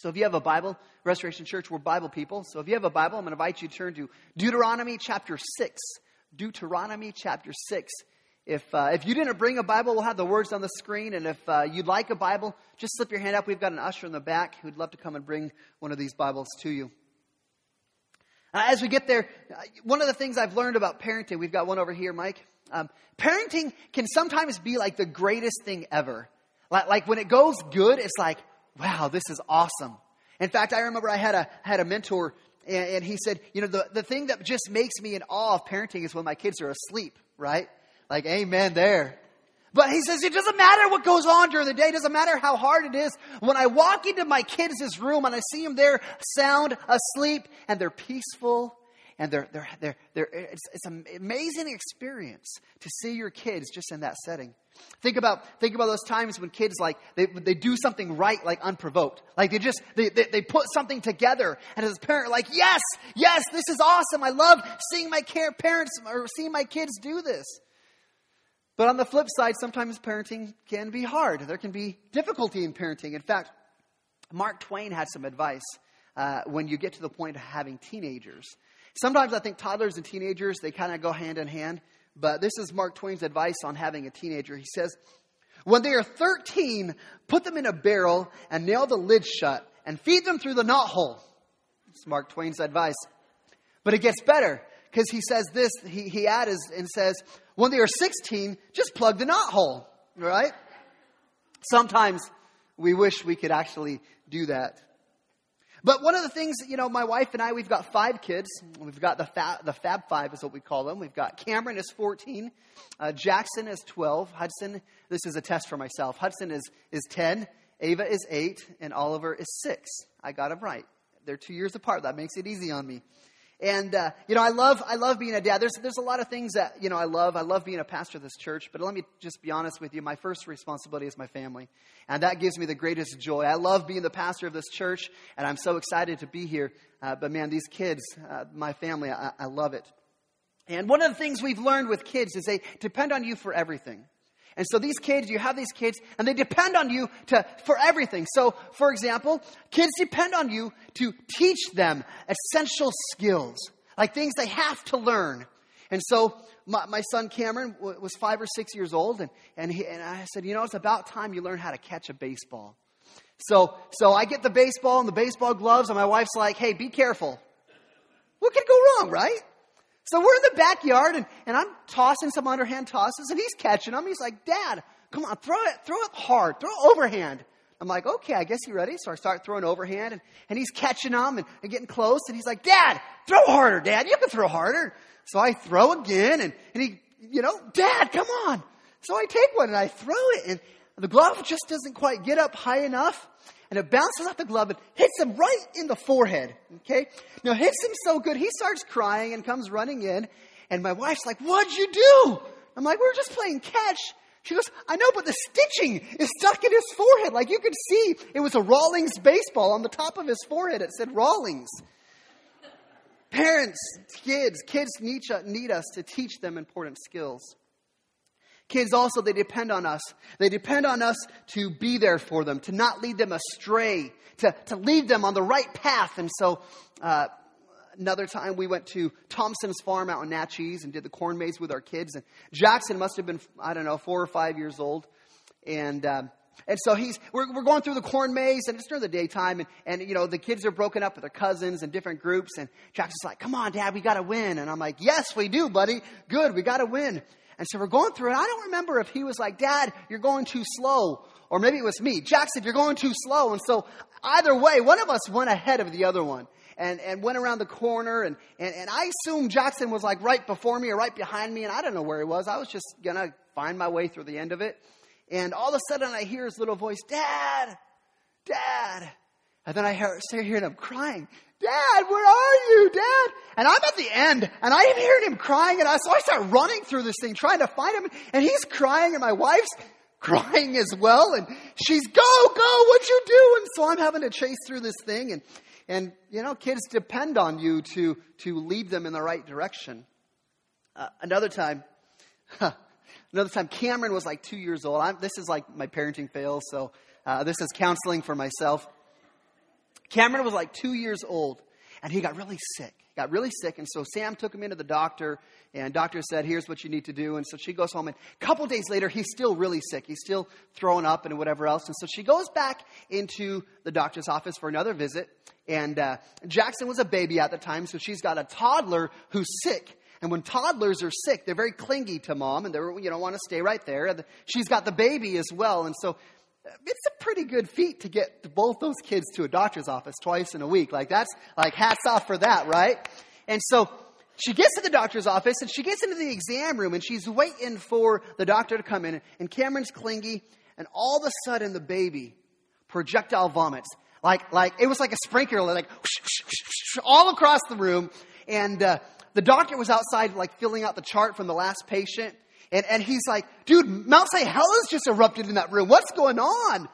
So if you have a Bible, Restoration Church, we're Bible people. So if you have a Bible, I'm going to invite you to turn to Deuteronomy chapter 6. Deuteronomy chapter 6. If, uh, if you didn't bring a Bible, we'll have the words on the screen. And if uh, you'd like a Bible, just slip your hand up. We've got an usher in the back who'd love to come and bring one of these Bibles to you. Uh, as we get there, uh, one of the things I've learned about parenting, we've got one over here, Mike. Um, parenting can sometimes be like the greatest thing ever. Like, like when it goes good, it's like, wow, this is awesome. In fact, I remember I had a, had a mentor and, and he said, you know, the, the thing that just makes me in awe of parenting is when my kids are asleep, right? Like, amen there. But he says it doesn't matter what goes on during the day. It doesn't matter how hard it is. When I walk into my kids' room and I see them there sound asleep and they're peaceful and they're, they're, they're, they're, it's, it's an amazing experience to see your kids just in that setting. Think about, think about those times when kids like, they, they do something right, like unprovoked. Like they just, they, they, they put something together and as a parent, like, yes, yes, this is awesome. I love seeing my care, parents or seeing my kids do this. But on the flip side, sometimes parenting can be hard. There can be difficulty in parenting. In fact, Mark Twain had some advice uh, when you get to the point of having teenagers. Sometimes I think toddlers and teenagers, they kind of go hand in hand. But this is Mark Twain's advice on having a teenager. He says, When they are 13, put them in a barrel and nail the lid shut and feed them through the knot hole. It's Mark Twain's advice. But it gets better because he says this, he, he adds and says, When they are 16, just plug the knot hole, right? Sometimes we wish we could actually do that. But one of the things, you know, my wife and I, we've got five kids. We've got the Fab, the Fab Five is what we call them. We've got Cameron is 14, uh, Jackson is 12, Hudson, this is a test for myself. Hudson is, is 10, Ava is 8, and Oliver is 6. I got them right. They're two years apart. That makes it easy on me. And uh, you know, I love I love being a dad. There's there's a lot of things that you know I love. I love being a pastor of this church. But let me just be honest with you. My first responsibility is my family, and that gives me the greatest joy. I love being the pastor of this church, and I'm so excited to be here. Uh, but man, these kids, uh, my family, I, I love it. And one of the things we've learned with kids is they depend on you for everything. And so these kids, you have these kids, and they depend on you to, for everything. So, for example, kids depend on you to teach them essential skills, like things they have to learn. And so my, my son Cameron w- was five or six years old, and, and, he, and I said, you know, it's about time you learn how to catch a baseball. So, so I get the baseball and the baseball gloves, and my wife's like, hey, be careful. What could go wrong, right? So we're in the backyard and, and I'm tossing some underhand tosses and he's catching them. He's like, Dad, come on, throw it, throw it hard, throw it overhand. I'm like, okay, I guess you're ready. So I start throwing overhand and, and he's catching them and, and getting close and he's like, Dad, throw harder, Dad. You can throw harder. So I throw again and, and he, you know, Dad, come on. So I take one and I throw it and the glove just doesn't quite get up high enough and it bounces off the glove and hits him right in the forehead. Okay? Now hits him so good, he starts crying and comes running in. And my wife's like, What'd you do? I'm like, We are just playing catch. She goes, I know, but the stitching is stuck in his forehead. Like you could see it was a Rawlings baseball on the top of his forehead. It said Rawlings. Parents, kids, kids need, need us to teach them important skills. Kids also, they depend on us. They depend on us to be there for them, to not lead them astray, to, to lead them on the right path. And so, uh, another time we went to Thompson's farm out in Natchez and did the corn maze with our kids. And Jackson must have been, I don't know, four or five years old. And, uh, and so he's, we're, we're going through the corn maze and it's during the daytime and, and, you know, the kids are broken up with their cousins and different groups and Jackson's like, come on, dad, we gotta win. And I'm like, yes, we do, buddy. Good, we gotta win. And so we're going through it. I don't remember if he was like, Dad, you're going too slow. Or maybe it was me. Jackson, You're going too slow. And so either way, one of us went ahead of the other one and, and went around the corner. And, and, and I assumed Jackson was like right before me or right behind me. And I don't know where he was. I was just going to find my way through the end of it. And all of a sudden I hear his little voice, Dad, Dad. And then I hear, start hearing him crying, Dad, where are you, Dad? And I'm at the end, and I am hearing him crying, and I, so I start running through this thing, trying to find him, and he's crying, and my wife's crying as well, and she's, go, go, what you doing? So I'm having to chase through this thing, and, and, you know, kids depend on you to, to lead them in the right direction. Uh, another time, huh, another time, Cameron was like two years old. I'm, this is like my parenting fail, so uh, this is counseling for myself. Cameron was like two years old, and he got really sick. He got really sick, and so Sam took him into the doctor, and doctor said, "Here's what you need to do." And so she goes home, and a couple days later, he's still really sick. He's still throwing up and whatever else, and so she goes back into the doctor's office for another visit. And uh, Jackson was a baby at the time, so she's got a toddler who's sick. And when toddlers are sick, they're very clingy to mom, and they you know want to stay right there. And she's got the baby as well, and so it's a pretty good feat to get both those kids to a doctor's office twice in a week. Like that's like hats off for that, right? And so she gets to the doctor's office and she gets into the exam room and she's waiting for the doctor to come in. And Cameron's clingy, and all of a sudden the baby projectile vomits. Like, like it was like a sprinkler, like all across the room. And uh, the doctor was outside, like filling out the chart from the last patient. And, and he's like, dude, Mount St. Helens just erupted in that room. What's going on?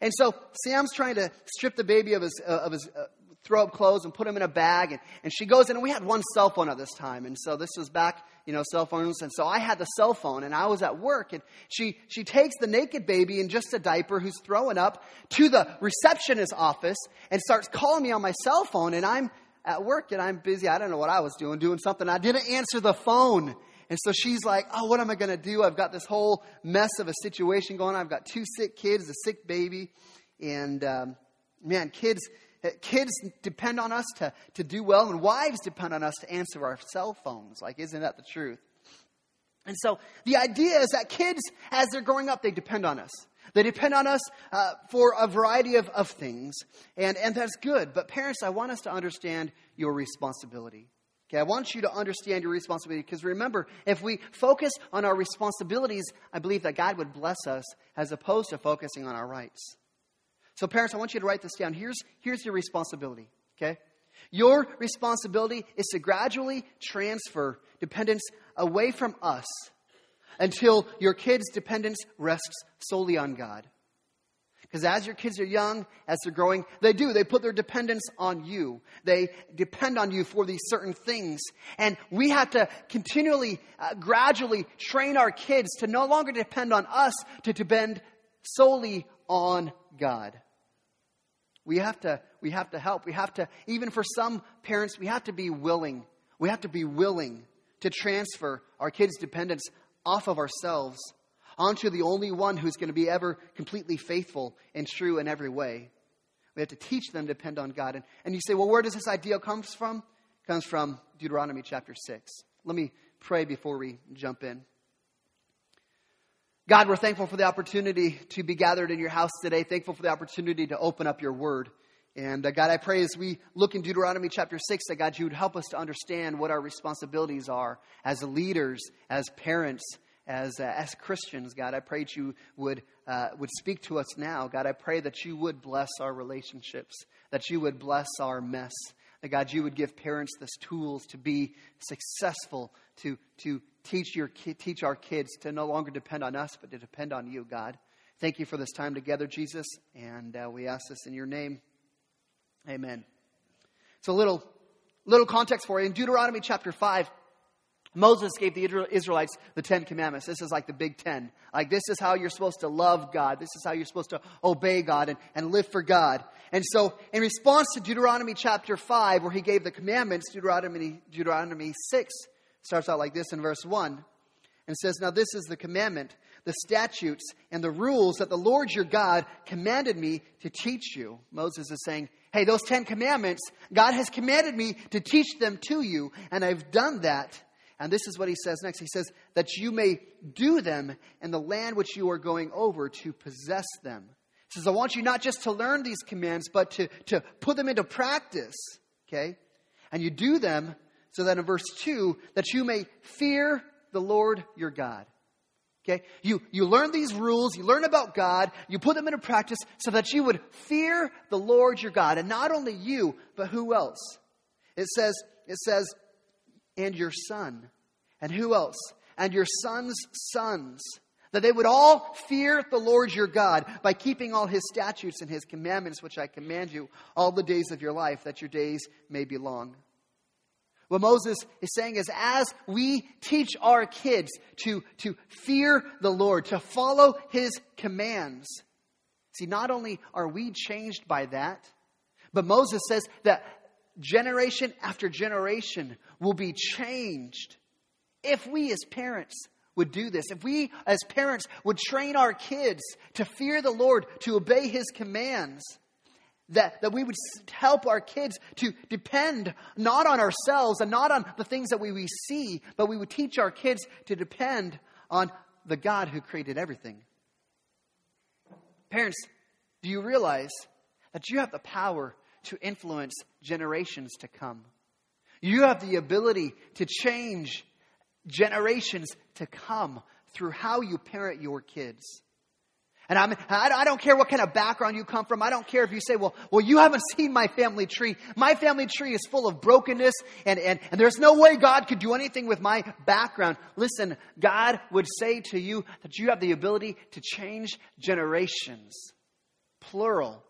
And so Sam's trying to strip the baby of his, uh, of his uh, throw up clothes and put him in a bag. And, and she goes in, and we had one cell phone at this time. And so this was back, you know, cell phones. And so I had the cell phone, and I was at work. And she, she takes the naked baby in just a diaper who's throwing up to the receptionist's office and starts calling me on my cell phone. And I'm at work, and I'm busy. I don't know what I was doing, doing something. I didn't answer the phone. And so she's like, Oh, what am I going to do? I've got this whole mess of a situation going on. I've got two sick kids, a sick baby. And um, man, kids, kids depend on us to, to do well, and wives depend on us to answer our cell phones. Like, isn't that the truth? And so the idea is that kids, as they're growing up, they depend on us. They depend on us uh, for a variety of, of things, and, and that's good. But parents, I want us to understand your responsibility. Okay, I want you to understand your responsibility because remember, if we focus on our responsibilities, I believe that God would bless us as opposed to focusing on our rights. So, parents, I want you to write this down. Here's, here's your responsibility, okay? Your responsibility is to gradually transfer dependence away from us until your kids' dependence rests solely on God. Because as your kids are young, as they're growing, they do. They put their dependence on you. They depend on you for these certain things. And we have to continually, uh, gradually train our kids to no longer depend on us, to depend solely on God. We have to, we have to help. We have to, even for some parents, we have to be willing. We have to be willing to transfer our kids' dependence off of ourselves onto the only one who's going to be ever completely faithful and true in every way. We have to teach them to depend on God. And, and you say, well, where does this idea come from? It comes from Deuteronomy chapter 6. Let me pray before we jump in. God, we're thankful for the opportunity to be gathered in your house today. Thankful for the opportunity to open up your word. And uh, God, I pray as we look in Deuteronomy chapter 6 that God, you would help us to understand what our responsibilities are as leaders, as parents, as, uh, as Christians, God. I pray that you would, uh, would speak to us now. God, I pray that you would bless our relationships, that you would bless our mess. That God, you would give parents the tools to be successful, to, to teach, your, teach our kids to no longer depend on us, but to depend on you, God. Thank you for this time together, Jesus, and uh, we ask this in your name. Amen. So, a little, little context for you. In Deuteronomy chapter 5, Moses gave the Israelites the Ten Commandments. This is like the Big Ten. Like, this is how you're supposed to love God. This is how you're supposed to obey God and, and live for God. And so, in response to Deuteronomy chapter 5, where he gave the commandments, Deuteronomy, Deuteronomy 6 starts out like this in verse 1 and says, Now this is the commandment, the statutes, and the rules that the Lord your God commanded me to teach you. Moses is saying, Hey, those Ten Commandments, God has commanded me to teach them to you, and I've done that. And this is what he says next. He says, that you may do them in the land which you are going over to possess them. He says, I want you not just to learn these commands, but to, to put them into practice. Okay? And you do them so that in verse 2, that you may fear the Lord your God. Okay? You, you learn these rules, you learn about God, you put them into practice so that you would fear the Lord your God. And not only you, but who else? It says, it says, and your son. And who else? And your son's sons. That they would all fear the Lord your God by keeping all his statutes and his commandments, which I command you all the days of your life, that your days may be long. What Moses is saying is as we teach our kids to, to fear the Lord, to follow his commands, see, not only are we changed by that, But Moses says that generation after generation will be changed if we as parents would do this, if we as parents would train our kids to fear the Lord, to obey his commands, that, that we would help our kids to depend not on ourselves and not on the things that we, we see, but we would teach our kids to depend on the God who created everything. Parents, do you realize that you have the power to influence generations to come? You have the ability to change generations to come through how you parent your kids. And I'm, I don't care what kind of background you come from. I don't care if you say, well, well, you haven't seen my family tree. My family tree is full of brokenness and, and, and there's no way God could do anything with my background. Listen, God would say to you that you have the ability to change generations, plural,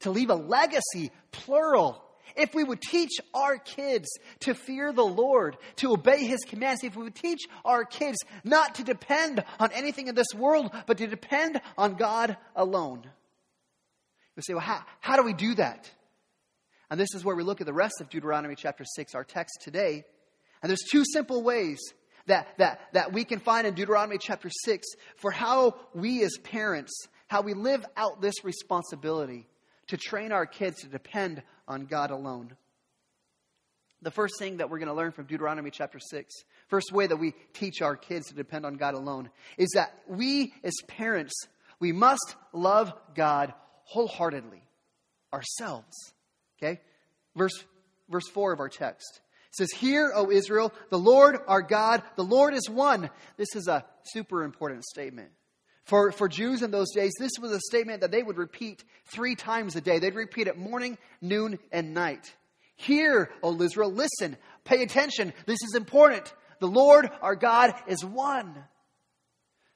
to leave a legacy, plural if we would teach our kids to fear the Lord, to obey His commands, if we would teach our kids not to depend on anything in this world, but to depend on God alone. You say, well, how, how do we do that? And this is where we look at the rest of Deuteronomy chapter 6, our text today. And there's two simple ways that, that, that we can find in Deuteronomy chapter 6 for how we as parents, how we live out this responsibility to train our kids to depend on God alone. The first thing that we're going to learn from Deuteronomy chapter 6, first way that we teach our kids to depend on God alone, is that we as parents, we must love God wholeheartedly ourselves. Okay? Verse, verse 4 of our text says, Hear, O Israel, the Lord our God, the Lord is one. This is a super important statement. For, for Jews in those days, this was a statement that they would repeat three times a day. They'd repeat it morning, noon, and night. Hear, O Israel, listen, pay attention. This is important. The Lord our God is one.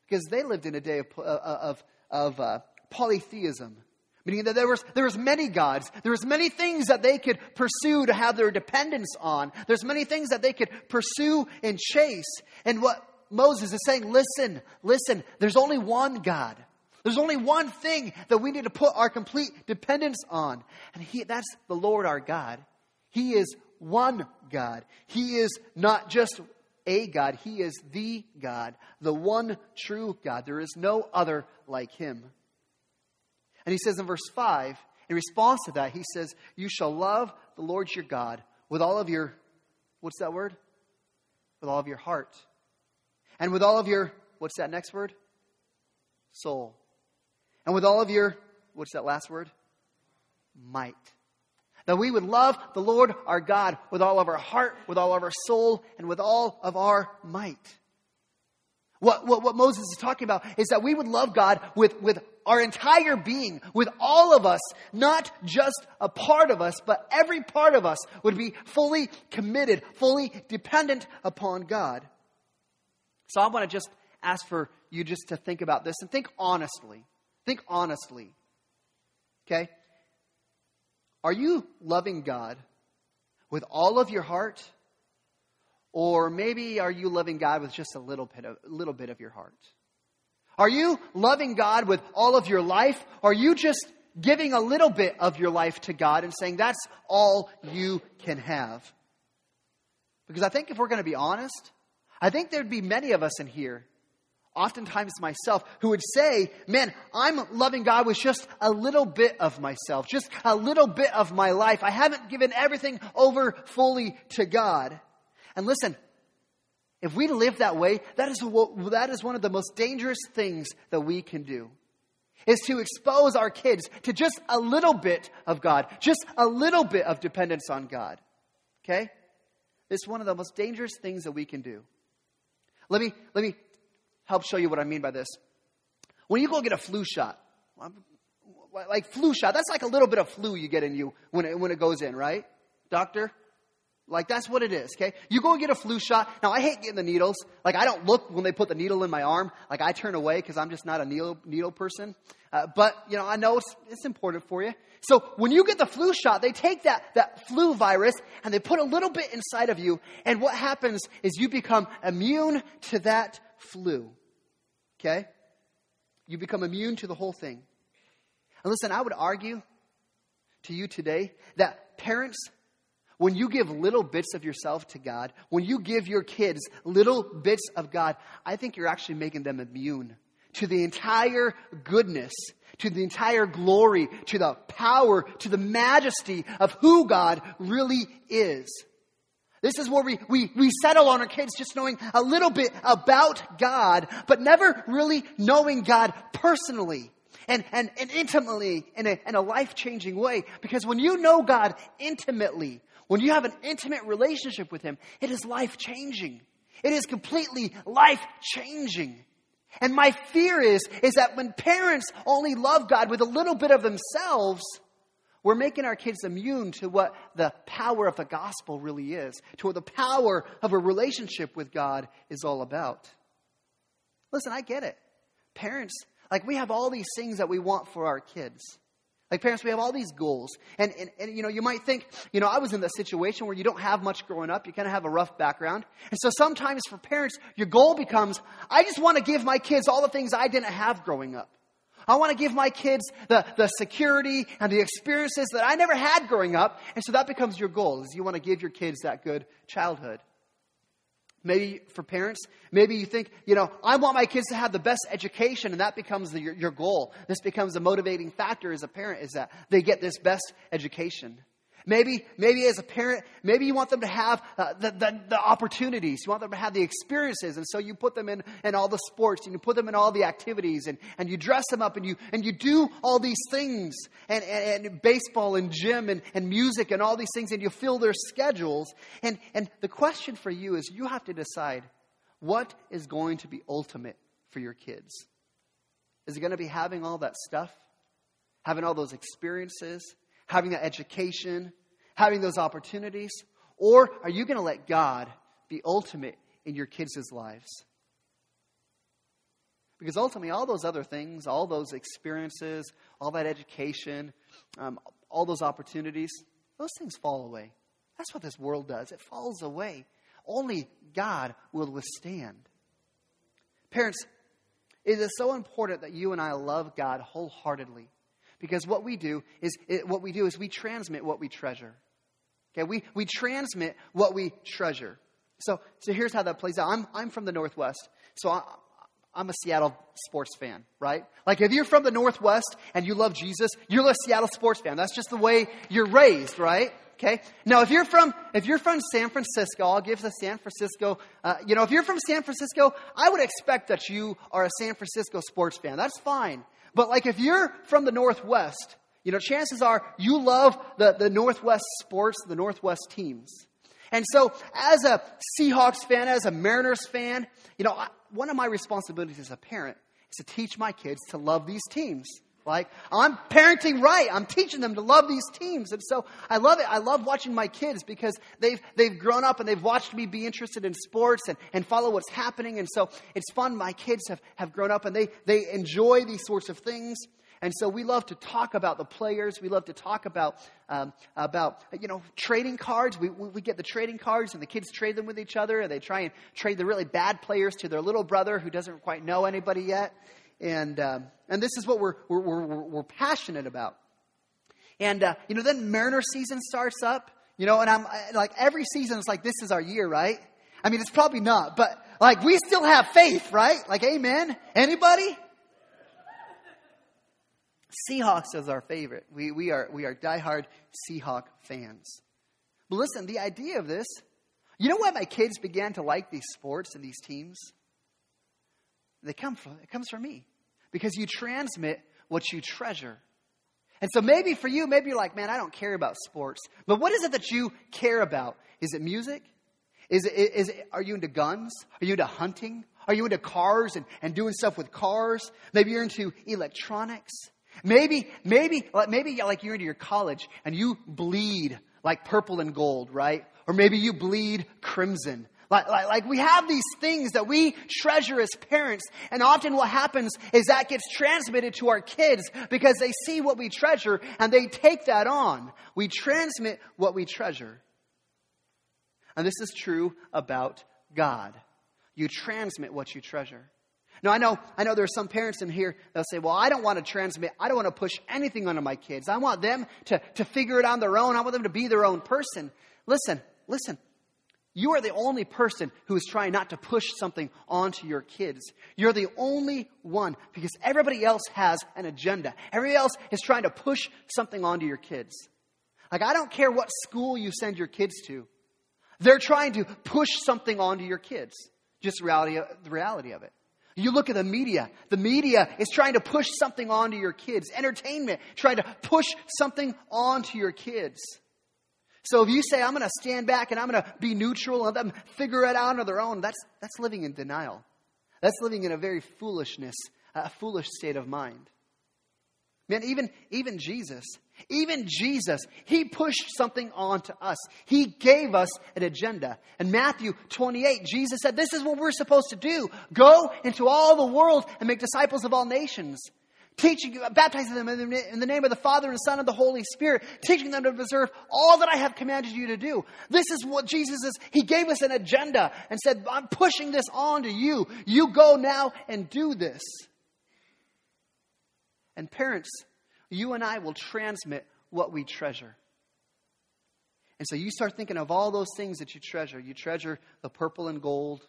Because they lived in a day of, uh, of, of uh, polytheism, meaning that there was, there was many gods. There was many things that they could pursue to have their dependence on. There's many things that they could pursue and chase. And what Moses is saying, listen, listen, there's only one God. There's only one thing that we need to put our complete dependence on. And he, that's the Lord our God. He is one God. He is not just a God, He is the God, the one true God. There is no other like Him. And He says in verse 5, in response to that, He says, You shall love the Lord your God with all of your, what's that word? With all of your heart and with all of your, what's that next word? Soul. And with all of your, what's that last word? Might. That we would love the Lord our God with all of our heart, with all of our soul, and with all of our might. What, what, what Moses is talking about is that we would love God with, with our entire being, with all of us, not just a part of us, but every part of us would be fully committed, fully dependent upon God. So I want to just ask for you just to think about this and think honestly. Think honestly. Okay? Are you loving God with all of your heart? Or maybe are you loving God with just a little bit of, little bit of your heart? Are you loving God with all of your life? Are you just giving a little bit of your life to God and saying that's all you can have? Because I think if we're going to be honest, I think there'd be many of us in here, oftentimes myself, who would say, Man, I'm loving God with just a little bit of myself, just a little bit of my life. I haven't given everything over fully to God. And listen, if we live that way, that is, that is one of the most dangerous things that we can do. Is to expose our kids to just a little bit of God, just a little bit of dependence on God. Okay? It's one of the most dangerous things that we can do. Let me, let me help show you what I mean by this. When you go get a flu shot, like flu shot, that's like a little bit of flu you get in you when it, when it goes in, right? Doctor? Like that's what it is, okay? You go and get a flu shot. Now I hate getting the needles. Like I don't look when they put the needle in my arm. Like I turn away because I'm just not a needle needle person. Uh, but you know I know it's, it's important for you. So when you get the flu shot, they take that that flu virus and they put a little bit inside of you, and what happens is you become immune to that flu. Okay? You become immune to the whole thing. And listen, I would argue to you today that parents, when you give little bits of yourself to God, when you give your kids little bits of God, I think you're actually making them immune to the entire goodness, to the entire glory, to the power, to the majesty of who God really is. This is where we, we, we settle on our kids just knowing a little bit about God, but never really knowing God personally and, and, and intimately in a, in a life changing way. Because when you know God intimately, when you have an intimate relationship with Him, it is life changing. It is completely life changing. And my fear is, is that when parents only love God with a little bit of themselves, we're making our kids immune to what the power of the gospel really is, to what the power of a relationship with God is all about. Listen, I get it. Parents, like we have all these things that we want for our kids. Like parents, we have all these goals. And, and, and, you know, you might think, you know, I was in the situation where you don't have much growing up. You kind of have a rough background. And so sometimes for parents, your goal becomes, I just want to give my kids all the things I didn't have growing up. I want to give my kids the, the security and the experiences that I never had growing up. And so that becomes your goal, is you want to give your kids that good childhood. Maybe for parents, maybe you think, you know, I want my kids to have the best education, and that becomes the, your, your goal. This becomes a motivating factor as a parent, is that they get this best education. Maybe, maybe as a parent, maybe you want them to have uh, the, the, the, opportunities. You want them to have the experiences. And so you put them in, in all the sports and you put them in all the activities and, and you dress them up and you, and you do all these things and, and, and baseball and gym and, and music and all these things and you fill their schedules. And, and the question for you is you have to decide what is going to be ultimate for your kids. Is it going to be having all that stuff? Having all those experiences? Having that education, having those opportunities? Or are you going to let God be ultimate in your kids' lives? Because ultimately, all those other things, all those experiences, all that education, um, all those opportunities, those things fall away. That's what this world does. It falls away. Only God will withstand. Parents, it is so important that you and I love God wholeheartedly. Because what we do is it, what we do is we transmit what we treasure. Okay, we, we transmit what we treasure. So, so here's how that plays out. I'm, I'm from the Northwest, so I, I'm a Seattle sports fan, right? Like if you're from the Northwest and you love Jesus, you're a Seattle sports fan. That's just the way you're raised, right? Okay. Now, if you're from if you're from San Francisco, I'll give the San Francisco. Uh, you know, if you're from San Francisco, I would expect that you are a San Francisco sports fan. That's fine. But like if you're from the Northwest, you know, chances are you love the, the Northwest sports, the Northwest teams. And so, as a Seahawks fan, as a Mariners fan, you know, one of my responsibilities as a parent is to teach my kids to love these teams. Like, I'm parenting right. I'm teaching them to love these teams. And so I love it. I love watching my kids because they've, they've grown up and they've watched me be interested in sports and, and follow what's happening. And so it's fun. My kids have, have grown up and they, they enjoy these sorts of things. And so we love to talk about the players. We love to talk about, um, about you know, trading cards. We, we get the trading cards and the kids trade them with each other. And they try and trade the really bad players to their little brother who doesn't quite know anybody yet. And, uh, and this is what we're, we're, we're, we're passionate about. And, uh, you know, then Mariner season starts up, you know, and I'm like, every season is like, this is our year, right? I mean, it's probably not, but like, we still have faith, right? Like, amen? Anybody? Seahawks is our favorite. We, we, are, we are diehard Seahawk fans. But listen, the idea of this, you know why my kids began to like these sports and these teams? They come from, it comes from me. Because you transmit what you treasure. And so maybe for you, maybe you're like, man, I don't care about sports. But what is it that you care about? Is it music? Is it, is it, are you into guns? Are you into hunting? Are you into cars and, and doing stuff with cars? Maybe you're into electronics. Maybe, maybe, maybe like you're into your college and you bleed like purple and gold, right? Or maybe you bleed crimson. Like, like, like, we have these things that we treasure as parents, and often what happens is that gets transmitted to our kids because they see what we treasure and they take that on. We transmit what we treasure. And this is true about God. You transmit what you treasure. Now, I know, I know there are some parents in here that'll say, well, I don't want to transmit, I don't want to push anything onto my kids. I want them to, to figure it on their own. I want them to be their own person. Listen, listen. You are the only person who is trying not to push something onto your kids. You're the only one because everybody else has an agenda. Everybody else is trying to push something onto your kids. Like, I don't care what school you send your kids to, they're trying to push something onto your kids. Just reality, the reality of it. You look at the media. The media is trying to push something onto your kids. Entertainment trying to push something onto your kids. So if you say, I'm going to stand back and I'm going to be neutral and let them figure it out on their own, that's, that's living in denial. That's living in a very foolishness, a foolish state of mind. Man, even, even Jesus, even Jesus, he pushed something on to us. He gave us an agenda. In Matthew 28, Jesus said, This is what we're supposed to do go into all the world and make disciples of all nations teaching, baptizing them in the name of the Father and the Son and the Holy Spirit, teaching them to observe all that I have commanded you to do. This is what Jesus is. He gave us an agenda and said, I'm pushing this on to you. You go now and do this. And parents, you and I will transmit what we treasure. And so you start thinking of all those things that you treasure. You treasure the purple and gold.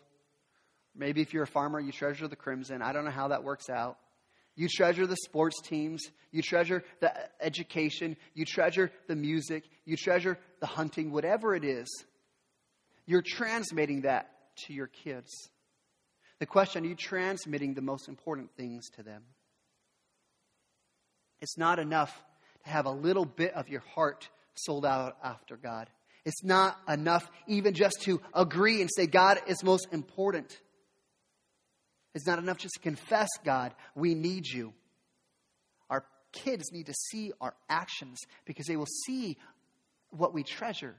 Maybe if you're a farmer, you treasure the crimson. I don't know how that works out. You treasure the sports teams. You treasure the education. You treasure the music. You treasure the hunting, whatever it is. You're transmitting that to your kids. The question are you transmitting the most important things to them? It's not enough to have a little bit of your heart sold out after God. It's not enough even just to agree and say God is most important. It's not enough just to confess, God, we need you. Our kids need to see our actions because they will see what we treasure.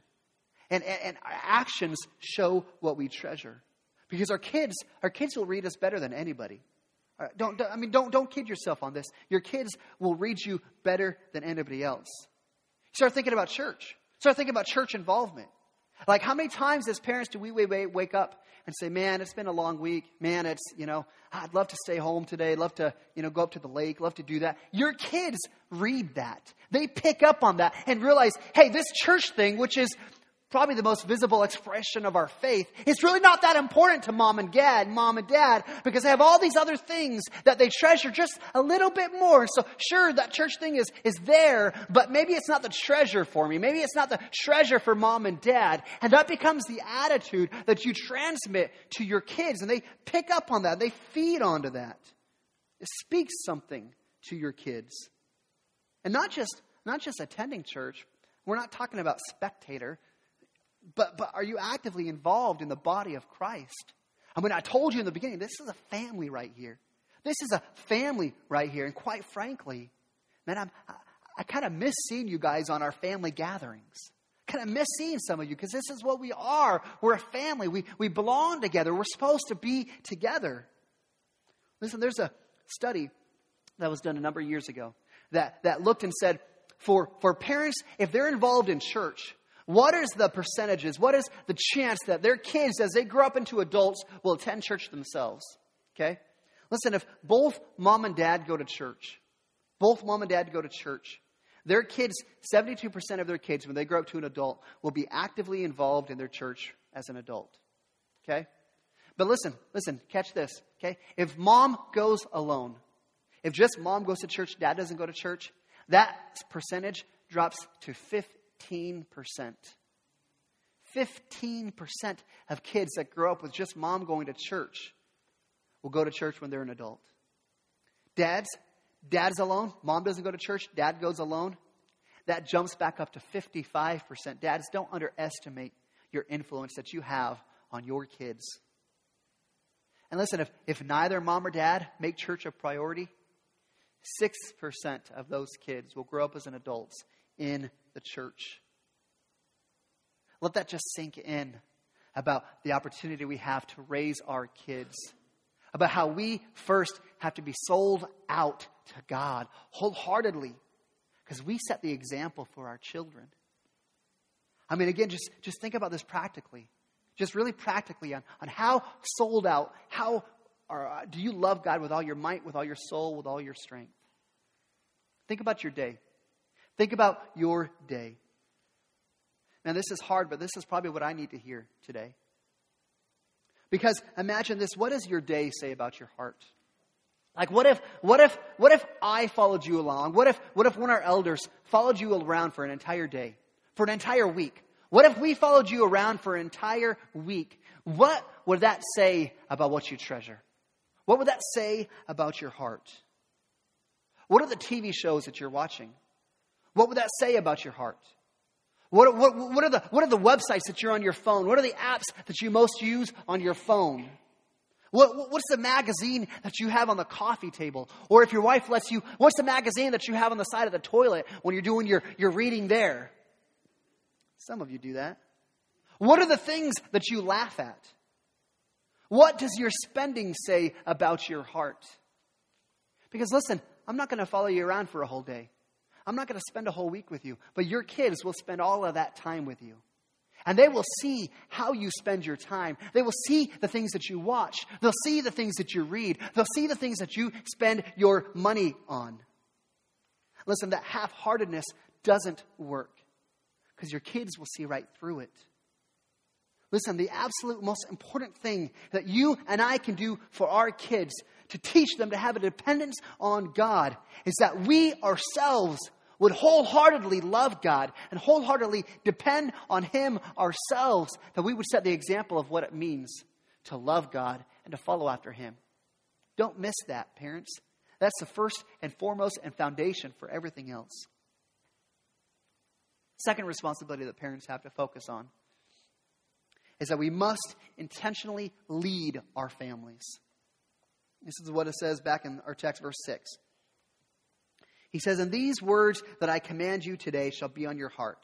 And, and, and our actions show what we treasure. Because our kids, our kids will read us better than anybody. Uh, don't, don't, I mean, don't, don't kid yourself on this. Your kids will read you better than anybody else. Start thinking about church. Start thinking about church involvement. Like, how many times as parents do we wake up and say, man, it's been a long week. Man, it's, you know, I'd love to stay home today. Love to, you know, go up to the lake. Love to do that. Your kids read that. They pick up on that and realize, hey, this church thing, which is probably the most visible expression of our faith. It's really not that important to mom and dad, mom and dad, because they have all these other things that they treasure just a little bit more. So sure, that church thing is, is there, but maybe it's not the treasure for me. Maybe it's not the treasure for mom and dad. And that becomes the attitude that you transmit to your kids, and they pick up on that. They feed onto that. It speaks something to your kids. And not just, not just attending church. We're not talking about spectator. But, but are you actively involved in the body of Christ? I mean, I told you in the beginning, this is a family right here. This is a family right here. And quite frankly, man, I'm, I, I kind of miss seeing you guys on our family gatherings. Kind of miss seeing some of you because this is what we are. We're a family. We, we belong together. We're supposed to be together. Listen, there's a study that was done a number of years ago that, that looked and said, for, for parents, if they're involved in church, what is the percentages? What is the chance that their kids, as they grow up into adults, will attend church themselves? Okay? Listen, if both mom and dad go to church, both mom and dad go to church, their kids, 72% of their kids, when they grow up to an adult, will be actively involved in their church as an adult. Okay? But listen, listen, catch this. Okay? If mom goes alone, if just mom goes to church, dad doesn't go to church, that percentage drops to 50 15%. 15% of kids that grow up with just mom going to church will go to church when they're an adult. Dads, dad's alone, mom doesn't go to church, dad goes alone. That jumps back up to 55%. Dads, don't underestimate your influence that you have on your kids. And listen, if, if neither mom or dad make church a priority, 6% of those kids will grow up as an adults in the church. Let that just sink in about the opportunity we have to raise our kids, about how we first have to be sold out to God wholeheartedly because we set the example for our children. I mean, again, just, just think about this practically. Just really practically on, on how sold out, how are, uh, do you love God with all your might, with all your soul, with all your strength? Think about your day. Think about your day. Now, this is hard, but this is probably what I need to hear today. Because imagine this what does your day say about your heart? Like what if what if what if I followed you along? What if what if one of our elders followed you around for an entire day? For an entire week? What if we followed you around for an entire week? What would that say about what you treasure? What would that say about your heart? What are the TV shows that you're watching? What would that say about your heart? What, what, what, are the, what are the websites that you're on your phone? What are the apps that you most use on your phone? What, what's the magazine that you have on the coffee table? Or if your wife lets you, what's the magazine that you have on the side of the toilet when you're doing your, your reading there? Some of you do that. What are the things that you laugh at? What does your spending say about your heart? Because listen, I'm not going to follow you around for a whole day. I'm not going to spend a whole week with you, but your kids will spend all of that time with you. And they will see how you spend your time. They will see the things that you watch. They'll see the things that you read. They'll see the things that you spend your money on. Listen, that half heartedness doesn't work because your kids will see right through it. Listen, the absolute most important thing that you and I can do for our kids to teach them to have a dependence on God is that we ourselves would wholeheartedly love God and wholeheartedly depend on Him ourselves, that we would set the example of what it means to love God and to follow after Him. Don't miss that, parents. That's the first and foremost and foundation for everything else. Second responsibility that parents have to focus on is that we must intentionally lead our families. This is what it says back in our text, verse 6. He says, And these words that I command you today shall be on your heart.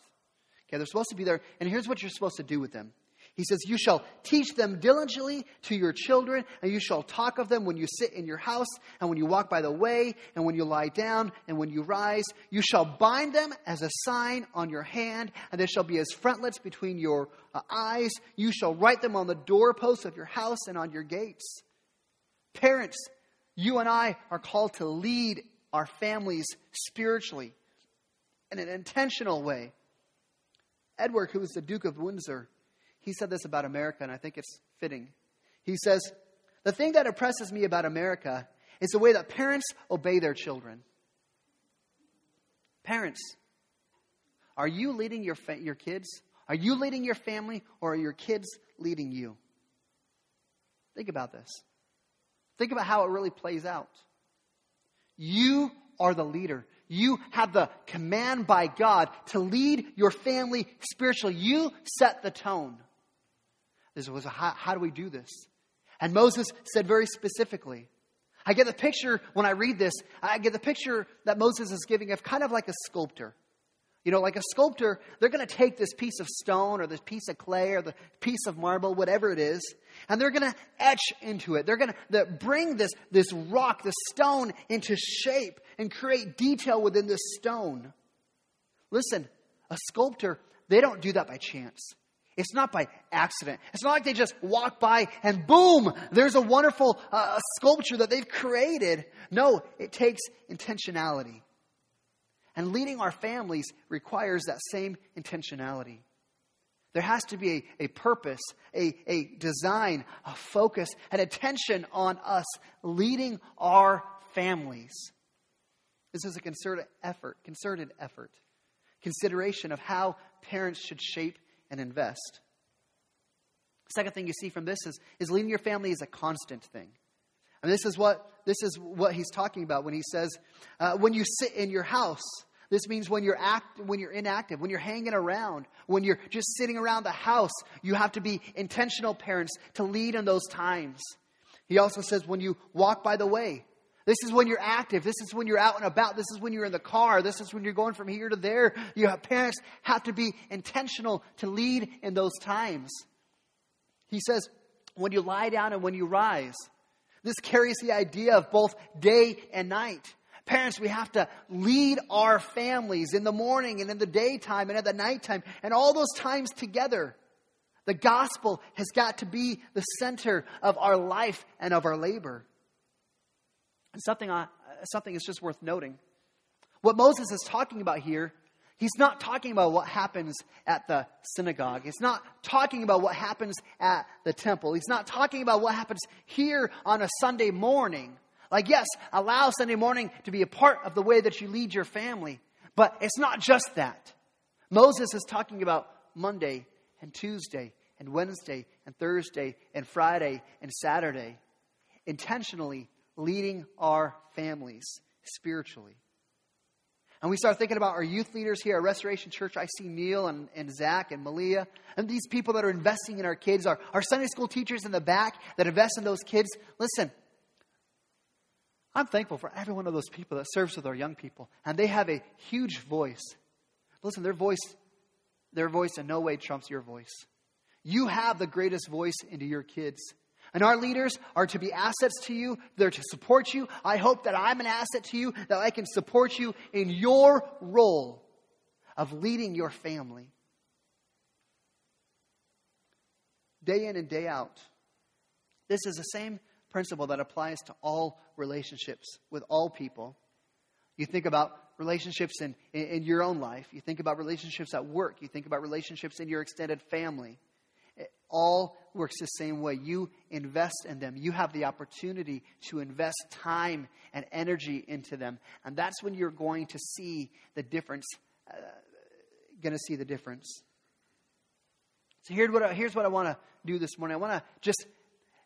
Okay, they're supposed to be there, and here's what you're supposed to do with them. He says, You shall teach them diligently to your children, and you shall talk of them when you sit in your house, and when you walk by the way, and when you lie down, and when you rise. You shall bind them as a sign on your hand, and they shall be as frontlets between your uh, eyes. You shall write them on the doorposts of your house and on your gates. Parents, you and I are called to lead our families spiritually in an intentional way. Edward, who was the Duke of Windsor, he said this about America, and I think it's fitting. He says, The thing that impresses me about America is the way that parents obey their children. Parents, are you leading your, fa- your kids? Are you leading your family, or are your kids leading you? Think about this. Think about how it really plays out. You are the leader. You have the command by God to lead your family spiritually. You set the tone. This was how, how do we do this? And Moses said very specifically, I get the picture when I read this, I get the picture that Moses is giving of kind of like a sculptor. You know, like a sculptor, they're going to take this piece of stone or this piece of clay or the piece of marble, whatever it is, and they're going to etch into it. They're going to bring this, this rock, this stone into shape and create detail within this stone. Listen, a sculptor, they don't do that by chance. It's not by accident. It's not like they just walk by and boom, there's a wonderful uh, sculpture that they've created. No, it takes intentionality. And leading our families requires that same intentionality. There has to be a, a purpose, a, a design, a focus, an attention on us leading our families. This is a concerted effort, concerted effort, consideration of how parents should shape and invest. Second thing you see from this is, is leading your family is a constant thing. And this is what this is what he's talking about when he says, uh, when you sit in your house. This means when you're act, when you're inactive, when you're hanging around, when you're just sitting around the house, you have to be intentional parents to lead in those times. He also says when you walk by the way. This is when you're active. This is when you're out and about. This is when you're in the car. This is when you're going from here to there. You have parents have to be intentional to lead in those times. He says, when you lie down and when you rise. This carries the idea of both day and night. Parents, we have to lead our families in the morning and in the daytime and at the nighttime and all those times together. The gospel has got to be the center of our life and of our labor. And something, something is just worth noting. What Moses is talking about here, he's not talking about what happens at the synagogue. He's not talking about what happens at the temple. He's not talking about what happens here on a Sunday morning. Like, yes, allow Sunday morning to be a part of the way that you lead your family. But it's not just that. Moses is talking about Monday and Tuesday and Wednesday and Thursday and Friday and Saturday, intentionally leading our families spiritually. And we start thinking about our youth leaders here at Restoration Church. I see Neil and, and Zach and Malia, and these people that are investing in our kids, our, our Sunday school teachers in the back that invest in those kids. Listen, I'm thankful for every one of those people that serves with our young people, and they have a huge voice. Listen, their voice, their voice in no way trumps your voice. You have the greatest voice into your kids. And our leaders are to be assets to you. They're to support you. I hope that I'm an asset to you, that I can support you in your role of leading your family. Day in and day out. This is the same principle that applies to all relationships with all people. You think about relationships in, in, your own life, you think about relationships at work, you think about relationships in your extended family. All works the same way. You invest in them, you have the opportunity to invest time and energy into them. And that's when you're going to see the difference. Uh, going to see the difference. So here's what I, here's what I want to do this morning. I want to just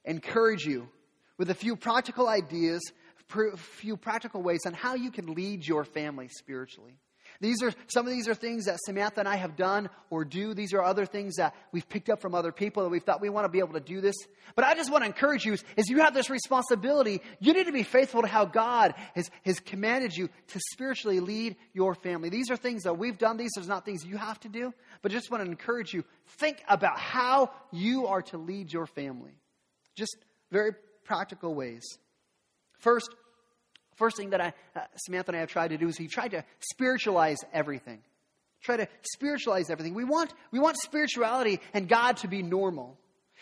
encourage you with a few practical ideas, a few practical ways on how you can lead your family spiritually. These are some of these are things that Samantha and I have done or do. These are other things that we've picked up from other people that we've thought we want to be able to do this. But I just want to encourage you is you have this responsibility. You need to be faithful to how God has, has commanded you to spiritually lead your family. These are things that we've done. These are not things you have to do. But I just want to encourage you. Think about how you are to lead your family. Just very practical ways. First, first thing that I, uh, Samantha and I have tried to do is we've tried to spiritualize everything. Try to spiritualize everything. We want, we want spirituality and God to be normal.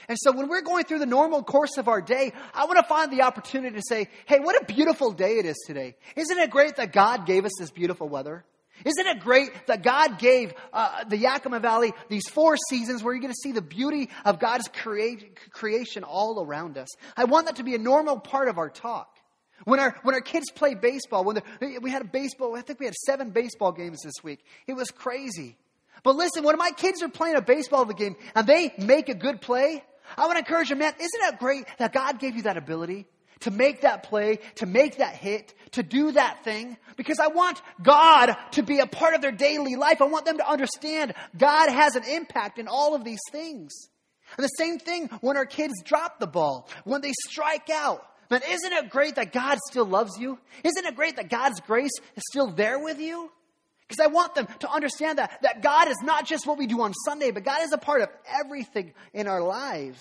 And so when we're going through the normal course of our day, I want to find the opportunity to say, hey, what a beautiful day it is today. Isn't it great that God gave us this beautiful weather? Isn't it great that God gave uh, the Yakima Valley these four seasons where you're going to see the beauty of God's create, creation all around us? I want that to be a normal part of our talk. When our, when our kids play baseball, when we had a baseball, I think we had seven baseball games this week. It was crazy. But listen, when my kids are playing a baseball game and they make a good play, I want to encourage them, man, isn't it great that God gave you that ability? to make that play, to make that hit, to do that thing, because I want God to be a part of their daily life. I want them to understand God has an impact in all of these things. And the same thing when our kids drop the ball, when they strike out. Man, isn't it great that God still loves you? Isn't it great that God's grace is still there with you? Because I want them to understand that, that God is not just what we do on Sunday, but God is a part of everything in our lives.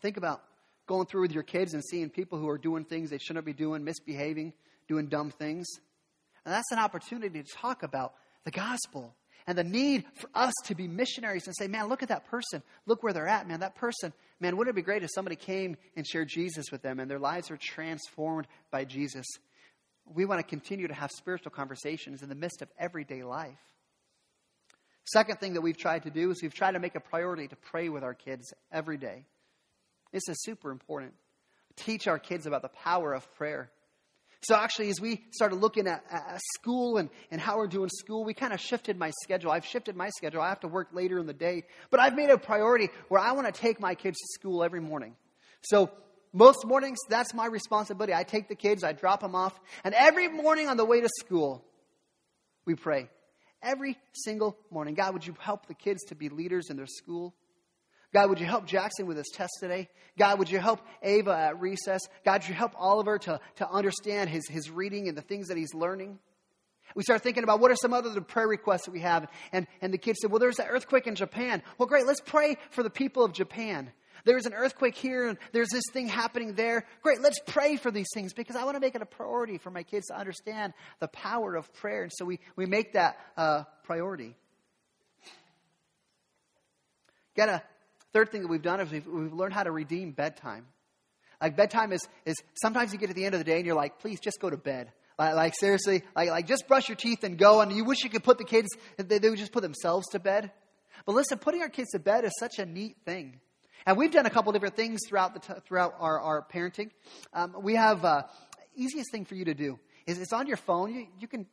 Think about going through with your kids and seeing people who are doing things they shouldn't be doing, misbehaving, doing dumb things. And that's an opportunity to talk about the gospel and the need for us to be missionaries and say, man, look at that person. Look where they're at, man. That person, man, wouldn't it be great if somebody came and shared Jesus with them and their lives are transformed by Jesus? We want to continue to have spiritual conversations in the midst of everyday life. Second thing that we've tried to do is we've tried to make a priority to pray with our kids every day. This is super important. Teach our kids about the power of prayer. So, actually, as we started looking at, at school and, and how we're doing school, we kind of shifted my schedule. I've shifted my schedule. I have to work later in the day. But I've made a priority where I want to take my kids to school every morning. So, most mornings, that's my responsibility. I take the kids, I drop them off, and every morning on the way to school, we pray. Every single morning. God, would you help the kids to be leaders in their school? God, would you help Jackson with his test today? God, would you help Ava at recess? God, would you help Oliver to, to understand his, his reading and the things that he's learning? We start thinking about what are some other prayer requests that we have. And, and the kids said, Well, there's an earthquake in Japan. Well, great, let's pray for the people of Japan. There's an earthquake here and there's this thing happening there. Great, let's pray for these things because I want to make it a priority for my kids to understand the power of prayer. And so we, we make that uh, priority. Got a third thing that we've done is we've, we've learned how to redeem bedtime. Like bedtime is, is sometimes you get to the end of the day and you're like, please just go to bed. Like, like seriously, like, like just brush your teeth and go. And you wish you could put the kids, they, they would just put themselves to bed. But listen, putting our kids to bed is such a neat thing. And we've done a couple different things throughout, the t- throughout our, our parenting. Um, we have, uh, easiest thing for you to do is it's on your phone. You, you can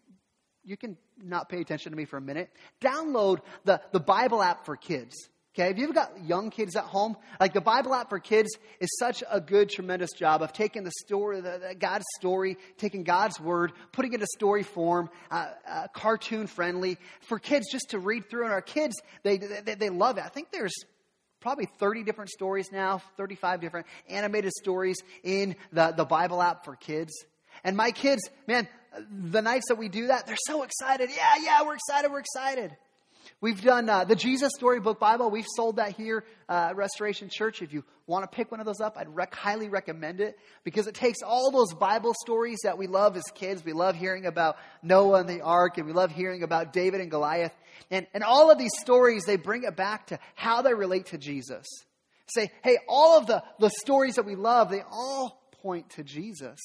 you can not pay attention to me for a minute. Download the, the Bible app for kids. Okay, if you've got young kids at home, like the Bible app for kids is such a good, tremendous job of taking the story, the, the God's story, taking God's word, putting it in story form, uh, uh, cartoon friendly for kids just to read through. And our kids, they, they, they love it. I think there's probably 30 different stories now, 35 different animated stories in the, the Bible app for kids. And my kids, man, the nights that we do that, they're so excited. Yeah, yeah, we're excited, we're excited. We've done uh, the Jesus Storybook Bible. We've sold that here uh, at Restoration Church. If you want to pick one of those up, I'd rec- highly recommend it because it takes all those Bible stories that we love as kids. We love hearing about Noah and the ark, and we love hearing about David and Goliath. And, and all of these stories, they bring it back to how they relate to Jesus. Say, hey, all of the, the stories that we love, they all point to Jesus.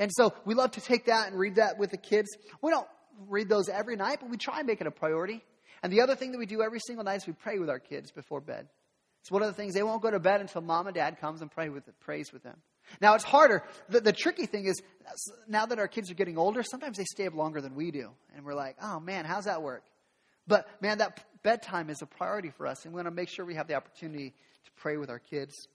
And so we love to take that and read that with the kids. We don't read those every night, but we try and make it a priority. And the other thing that we do every single night is we pray with our kids before bed. It's one of the things they won't go to bed until mom and dad comes and pray with prays with them. Now it's harder. The, the tricky thing is now that our kids are getting older, sometimes they stay up longer than we do, and we're like, oh man, how's that work? But man, that bedtime is a priority for us, and we want to make sure we have the opportunity to pray with our kids.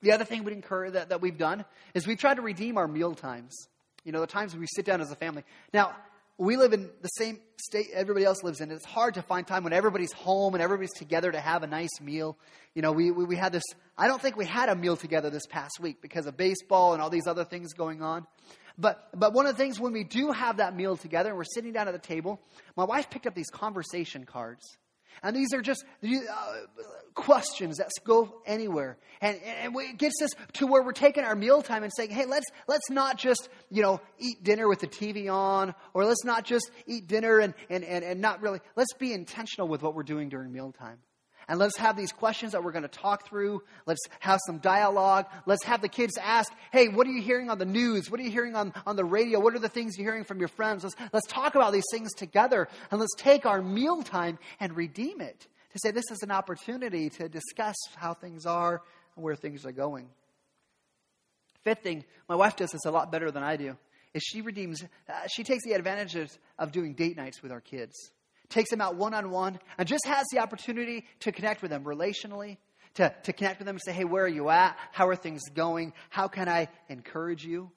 The other thing we'd encourage that, that we've done is we've tried to redeem our meal times. You know, the times we sit down as a family. Now, we live in the same state everybody else lives in. It's hard to find time when everybody's home and everybody's together to have a nice meal. You know, we, we, we, had this, I don't think we had a meal together this past week because of baseball and all these other things going on. But, but one of the things when we do have that meal together and we're sitting down at the table, my wife picked up these conversation cards. And these are just uh, questions that go anywhere. And, and it gets us to where we're taking our mealtime and saying, hey, let's, let's not just, you know, eat dinner with the TV on, or let's not just eat dinner and, and, and, and not really, let's be intentional with what we're doing during mealtime. And let's have these questions that we're going to talk through. Let's have some dialogue. Let's have the kids ask, hey, what are you hearing on the news? What are you hearing on, on the radio? What are the things you're hearing from your friends? Let's, let's talk about these things together. And let's take our mealtime and redeem it to say this is an opportunity to discuss how things are and where things are going. Fifth thing, my wife does this a lot better than I do, is she redeems, uh, she takes the advantages of doing date nights with our kids takes them out one on one, and just has the opportunity to connect with them relationally, to, to connect with them and say, hey, where are you at? How are things going? How can I encourage you?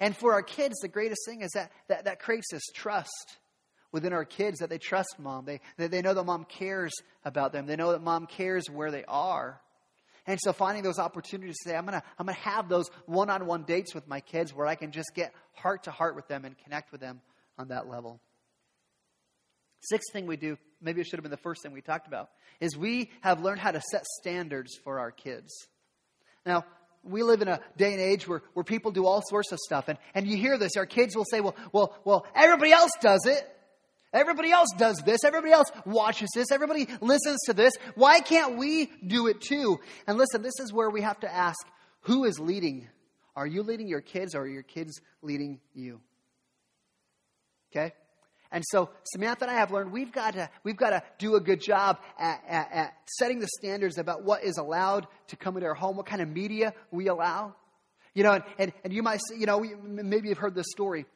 And for our kids, the greatest thing is that that, that creates this trust within our kids that they trust mom. They, they know that mom cares about them. They know that mom cares where they are. And so finding those opportunities to say, I'm going to I'm gonna have those one on one dates with my kids where I can just get heart to heart with them and connect with them on that level. Sixth thing we do, maybe it should have been the first thing we talked about, is we have learned how to set standards for our kids. Now, we live in a day and age where, where people do all sorts of stuff. And, and you hear this. Our kids will say, well, well, well, everybody else does it. Everybody else does this. Everybody else watches this. Everybody listens to this. Why can't we do it too? And listen, this is where we have to ask who is leading? Are you leading your kids or are your kids leading you? Okay? And so Samantha and I have learned we've got to, we've got to do a good job at, at, at setting the standards about what is allowed to come into our home, what kind of media we allow. You know, and, and, and you might, see, you know, maybe you've heard this story.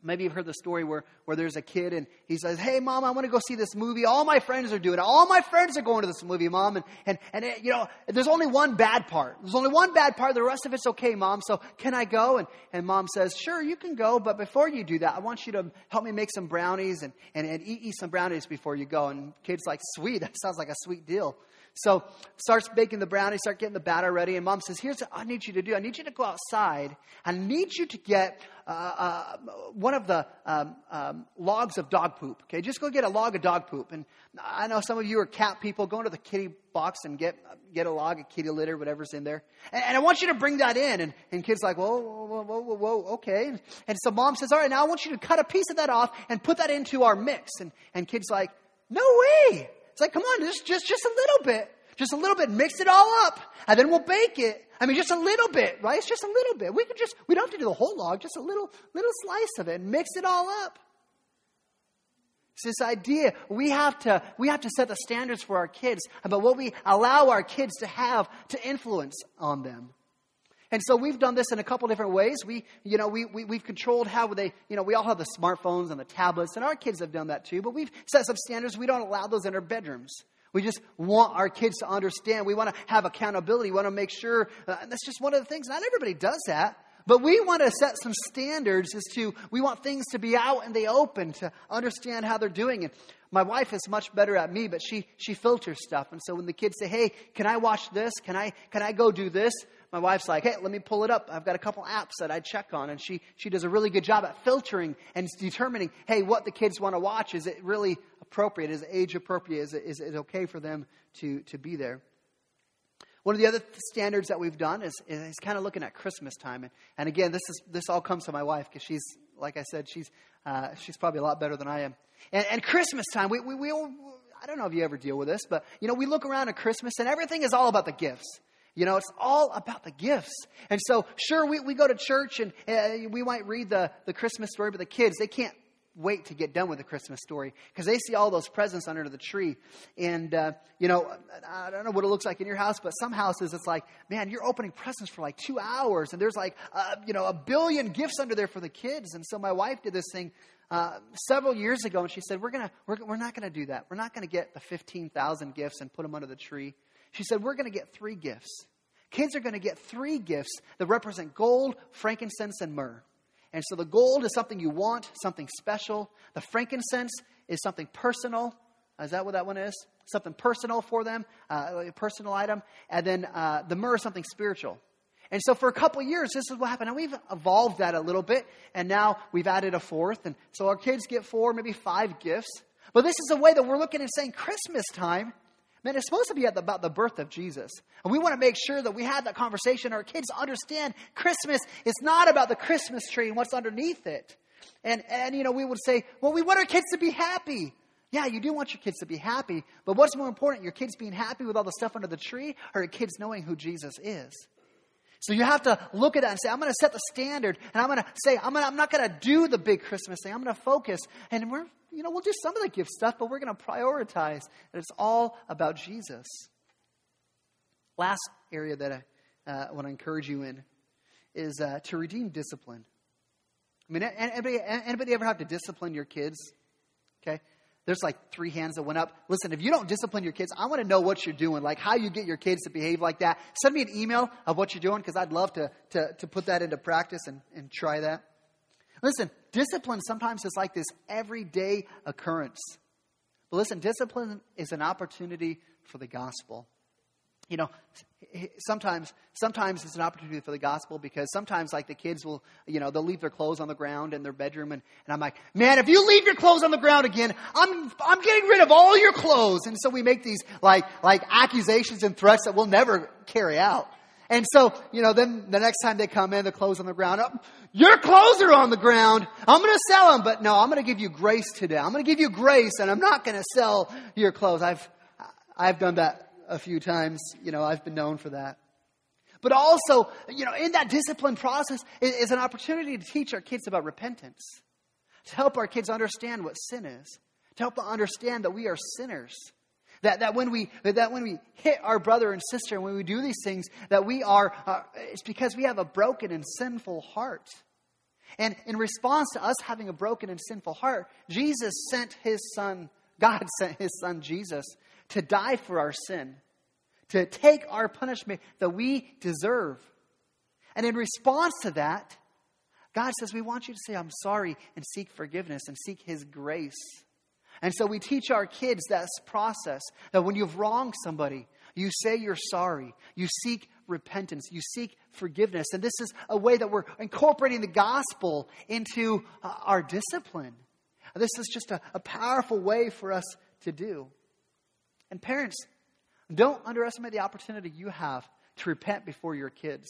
Maybe you've heard the story where, where there's a kid and he says, Hey, mom, I want to go see this movie. All my friends are doing it. All my friends are going to this movie, mom. And, and, and it, you know, there's only one bad part. There's only one bad part. The rest of it's okay, mom. So can I go? And, and mom says, Sure, you can go. But before you do that, I want you to help me make some brownies and, and, and eat, eat some brownies before you go. And kid's like, Sweet. That sounds like a sweet deal. So starts baking the brownie, start getting the batter ready, and mom says, "Here's what I need you to do. I need you to go outside. I need you to get uh, uh, one of the um, um, logs of dog poop. Okay, just go get a log of dog poop. And I know some of you are cat people. Go into the kitty box and get get a log of kitty litter, whatever's in there. And, and I want you to bring that in. And, and kids like, whoa, whoa, whoa, whoa, whoa, okay. And, and so mom says, all right, now I want you to cut a piece of that off and put that into our mix. And and kids like, no way. It's like, come on, just, just, just a little bit. Just a little bit. Mix it all up. And then we'll bake it. I mean, just a little bit, right? It's just a little bit. We could just, we don't have to do the whole log, just a little, little slice of it and mix it all up. It's this idea we have to we have to set the standards for our kids about what we allow our kids to have to influence on them. And so we've done this in a couple different ways. We, you know, we, we, we've controlled how they, you know, we all have the smartphones and the tablets, and our kids have done that too, but we've set some standards. We don't allow those in our bedrooms. We just want our kids to understand. We want to have accountability. We want to make sure, uh, that's just one of the things. Not everybody does that. But we want to set some standards as to, we want things to be out in the open to understand how they're doing. And my wife is much better at me, but she, she filters stuff. And so when the kids say, hey, can I watch this? Can I, can I go do this? my wife's like, hey, let me pull it up. I've got a couple apps that I check on. And she, she does a really good job at filtering and determining, hey, what the kids want to watch. Is it really appropriate? Is it age appropriate? Is it, is it okay for them to, to be there? One of the other standards that we've done is, is kind of looking at Christmas time. And, and again, this, is, this all comes from my wife because she's, like I said, she's, uh, she's probably a lot better than I am. And, and Christmas time, we, we, we, I don't know if you ever deal with this, but, you know, we look around at Christmas and everything is all about the gifts. You know, it's all about the gifts. And so, sure, we, we go to church and uh, we might read the, the Christmas story, but the kids, they can't wait to get done with the Christmas story because they see all those presents under the tree. And, uh, you know, I don't know what it looks like in your house, but some houses it's like, man, you're opening presents for like two hours and there's like, uh, you know, a billion gifts under there for the kids. And so my wife did this thing uh, several years ago and she said, we're, gonna, we're, we're not going to do that. We're not going to get the 15,000 gifts and put them under the tree. She said, We're going to get three gifts. Kids are going to get three gifts that represent gold, frankincense, and myrrh. And so the gold is something you want, something special. The frankincense is something personal. Is that what that one is? Something personal for them, uh, a personal item. And then uh, the myrrh is something spiritual. And so for a couple years, this is what happened. And we've evolved that a little bit, and now we've added a fourth. And so our kids get four, maybe five gifts. But this is a way that we're looking and saying Christmas time Man, it's supposed to be about the birth of Jesus. And we want to make sure that we have that conversation. Our kids understand Christmas is not about the Christmas tree and what's underneath it. And, and, you know, we would say, well, we want our kids to be happy. Yeah, you do want your kids to be happy. But what's more important, your kids being happy with all the stuff under the tree or your kids knowing who Jesus is? So you have to look at that and say, I'm going to set the standard, and I'm going to say, I'm, gonna, I'm not going to do the big Christmas thing. I'm going to focus. And we're, you know, we'll do some of the gift stuff, but we're going to prioritize that it's all about Jesus. Last area that I uh, want to encourage you in is uh, to redeem discipline. I mean, anybody, anybody ever have to discipline your kids? Okay? There's like three hands that went up. Listen, if you don't discipline your kids, I want to know what you're doing, like how you get your kids to behave like that. Send me an email of what you're doing because I'd love to, to, to put that into practice and, and try that. Listen, discipline sometimes is like this everyday occurrence. But listen, discipline is an opportunity for the gospel. You know sometimes sometimes it's an opportunity for the gospel because sometimes like the kids will you know they'll leave their clothes on the ground in their bedroom and, and i'm like man if you leave your clothes on the ground again i'm i'm getting rid of all your clothes. And so we make these like like accusations and threats that we'll never carry out and so you know then the next time they come in the clothes on the ground oh, your clothes are on the ground i'm going to sell them but no i'm going to give you grace today i'm going to give you grace and i'm not going to sell your clothes i've i've done that a few times. You know, I've been known for that. But also, you know, in that discipline process is an opportunity to teach our kids about repentance, to help our kids understand what sin is, to help them understand that we are sinners. That, that, when we, that when we hit our brother and sister and when we do these things, that we are, uh, it's because we have a broken and sinful heart. And in response to us having a broken and sinful heart, Jesus sent his son, God sent his son Jesus to die for our sin, to take our punishment that we deserve. And in response to that, God says, We want you to say, I'm sorry, and seek forgiveness and seek His grace. And so we teach our kids that process that when you've wronged somebody, You say you're sorry. You seek repentance. You seek forgiveness. And this is a way that we're incorporating the gospel into uh, our discipline. This is just a, a powerful way for us to do. And parents, don't underestimate the opportunity you have to repent before your kids.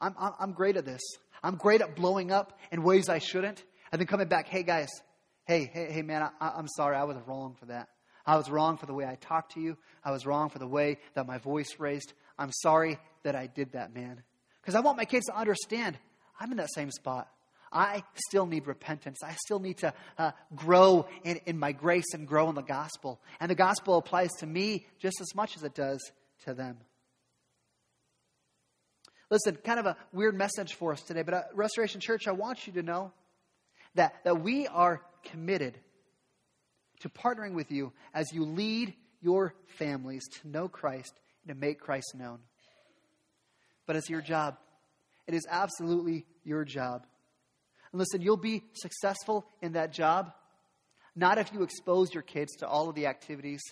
I'm, I'm great at this. I'm great at blowing up in ways I shouldn't, and then coming back, hey guys, hey, hey, hey man, I, I'm sorry, I was wrong for that. I was wrong for the way I talked to you. I was wrong for the way that my voice raised. I'm sorry that I did that, man. Because I want my kids to understand I'm in that same spot. I still need repentance. I still need to uh, grow in, in my grace and grow in the gospel. And the gospel applies to me just as much as it does to them. Listen, kind of a weird message for us today, but at Restoration Church, I want you to know that, that we are committed to partnering with you as you lead your families to know Christ and to make Christ known. But it's your job. It is absolutely your job. And listen, you'll be successful in that job not if you expose your kids to all of the activities,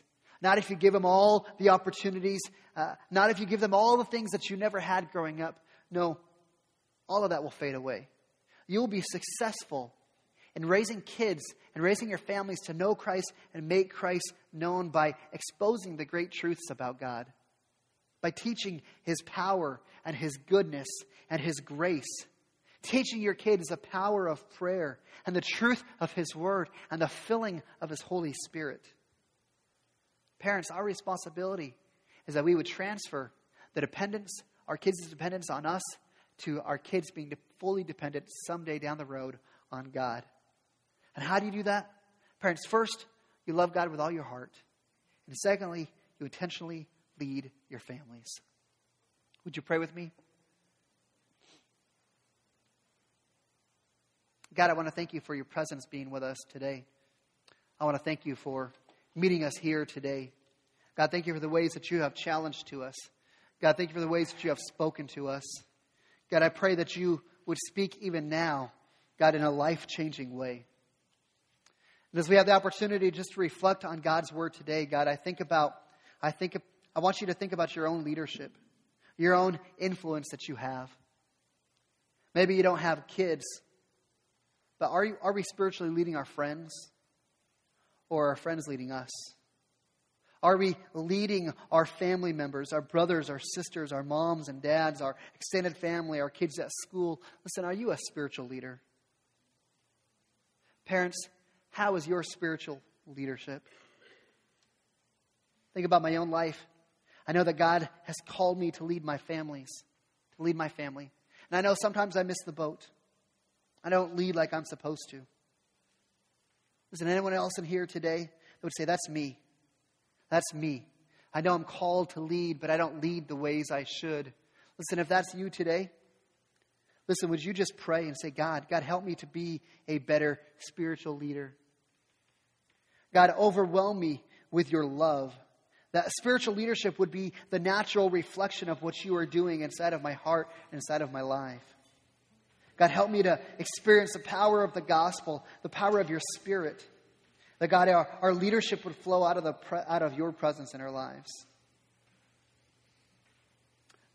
not if you give them all the opportunities, uh, not if you give them all the things that you never had growing up. No, all of that will fade away. You'll be successful in raising kids and raising your families to know Christ and make Christ known by exposing the great truths about God, by teaching His power and His goodness and His grace Teaching your kids the power of prayer and the truth of His Word and the filling of His Holy Spirit. Parents, our responsibility is that we would transfer the dependence, our kids' dependence on us, to our kids being fully dependent someday down the road on God. And how do you do that? Parents, first, you love God with all your heart. And secondly, you intentionally lead your families. Would you pray with me? God, I want to thank you for your presence being with us today. I want to thank you for meeting us here today. God, thank you for the ways that you have challenged to us. God, thank you for the ways that you have spoken to us. God, I pray that you would speak even now, God, in a life changing way. And as we have the opportunity just to reflect on God's word today, God, I think about, I think, I want you to think about your own leadership, your own influence that you have. Maybe you don't have kids. But are, you, are we spiritually leading our friends? Or are our friends leading us? Are we leading our family members, our brothers, our sisters, our moms and dads, our extended family, our kids at school? Listen, are you a spiritual leader? Parents, how is your spiritual leadership? Think about my own life. I know that God has called me to lead my families, to lead my family. And I know sometimes I miss the boat. I don't lead like I'm supposed to. Is there anyone else in here today that would say, That's me? That's me. I know I'm called to lead, but I don't lead the ways I should. Listen, if that's you today, listen, would you just pray and say, God, God, help me to be a better spiritual leader? God, overwhelm me with your love. That spiritual leadership would be the natural reflection of what you are doing inside of my heart and inside of my life. God, help me to experience the power of the gospel, the power of your spirit. That, God, our, our leadership would flow out of, the, out of your presence in our lives.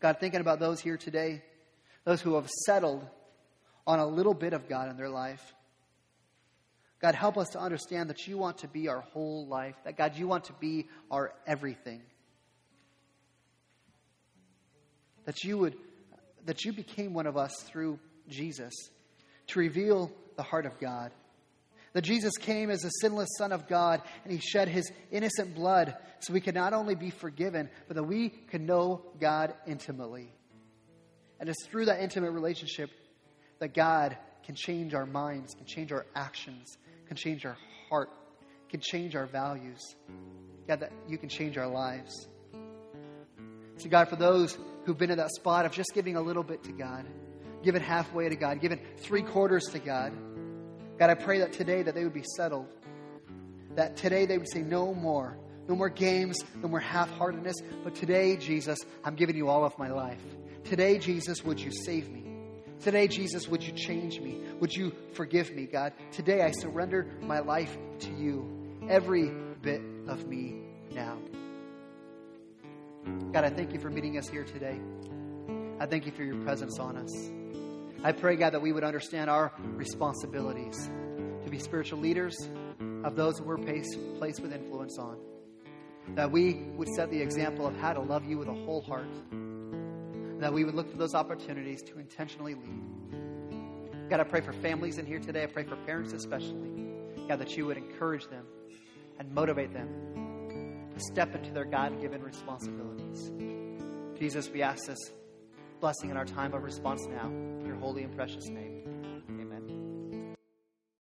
God, thinking about those here today, those who have settled on a little bit of God in their life. God, help us to understand that you want to be our whole life, that, God, you want to be our everything. That you would, that you became one of us through Jesus to reveal the heart of God. That Jesus came as the sinless Son of God and he shed his innocent blood so we could not only be forgiven, but that we can know God intimately. And it's through that intimate relationship that God can change our minds, can change our actions, can change our heart, can change our values. God, that you can change our lives. So, God, for those who've been in that spot of just giving a little bit to God, given halfway to God, given three quarters to God. God, I pray that today that they would be settled. That today they would say, no more. No more games, no more half heartedness. But today, Jesus, I'm giving you all of my life. Today, Jesus, would you save me? Today, Jesus, would you change me? Would you forgive me, God? Today, I surrender my life to you, every bit of me now. God, I thank you for meeting us here today. I thank you for your presence on us. I pray, God, that we would understand our responsibilities to be spiritual leaders of those who we're placed, placed with influence on. That we would set the example of how to love you with a whole heart. That we would look for those opportunities to intentionally lead. God, I pray for families in here today. I pray for parents especially. God, that you would encourage them and motivate them to step into their God given responsibilities. Jesus, we ask this blessing in our time of response now. In your holy and precious name.